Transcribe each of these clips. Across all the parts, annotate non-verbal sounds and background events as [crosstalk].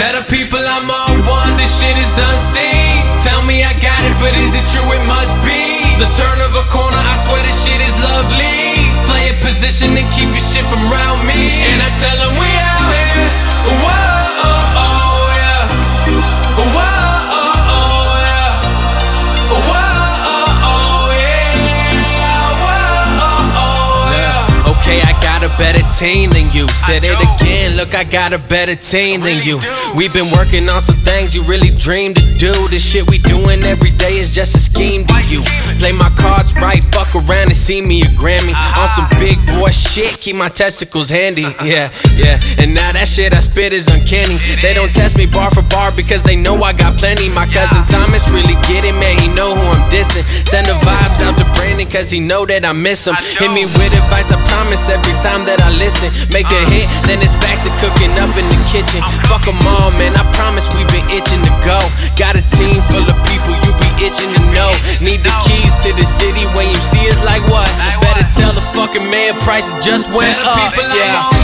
Tell the people I'm on one, this shit is unseen. Tell me I got it, but is it true? It must be. The turn of a corner, better team than you. Said it again, look, I got a better team than you. We've been working on some things you really dreamed to do. This shit we doing every day is just a scheme to you. Play my cards right, fuck around and see me a Grammy. On some big boy shit, keep my testicles handy. [laughs] Yeah, yeah. And now that shit I spit is uncanny. They don't test me bar for bar because they know I got plenty. My cousin Thomas really get it, man. He know who I'm dissing. Send the vibes out to Brandon cause he know that I miss him. Hit me with advice, I promise every time that I listen. Make a hit, then it's back to cooking up in the kitchen. Fuck them all, man. I promise we been itching to go. Got a team full of people you be itching to know. Need the keys to the city when you see us like what? Better tell the fucking man prices just went up. Yeah.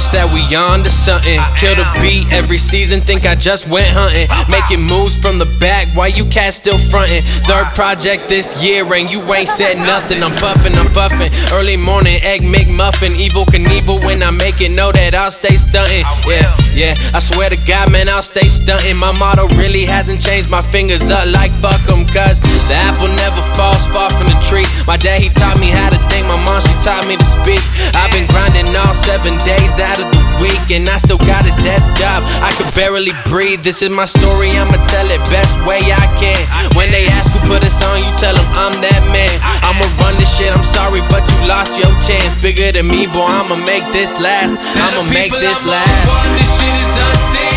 Hunch that we on to something. Kill the beat every season, think I just went hunting. Making moves from the back why you cats still fronting. Third project this year, and you ain't said nothing. I'm buffing, I'm buffing. Early morning, egg McMuffin. Evel Knievel when I make it, know that I'll stay stunting. Yeah, yeah. I swear to God, man, I'll stay stunting. My motto really hasn't changed. My fingers up like fuck 'em, cause the apple never falls far from the tree. My dad, he taught me how to think. My mom, she taught me to speak. I've been grinding all seven days out of the week, and I still got a desk job. I could barely breathe. This is my story, I'ma tell it best way I can. When they ask who put us on, you tell them I'm that man. I'ma run this shit, I'm sorry, but you lost your chance. Bigger than me, boy, I'ma make this last. I'ma make this last. this shit is unseen.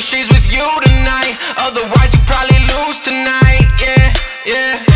She's with you tonight. Otherwise, you probably lose tonight. Yeah, yeah.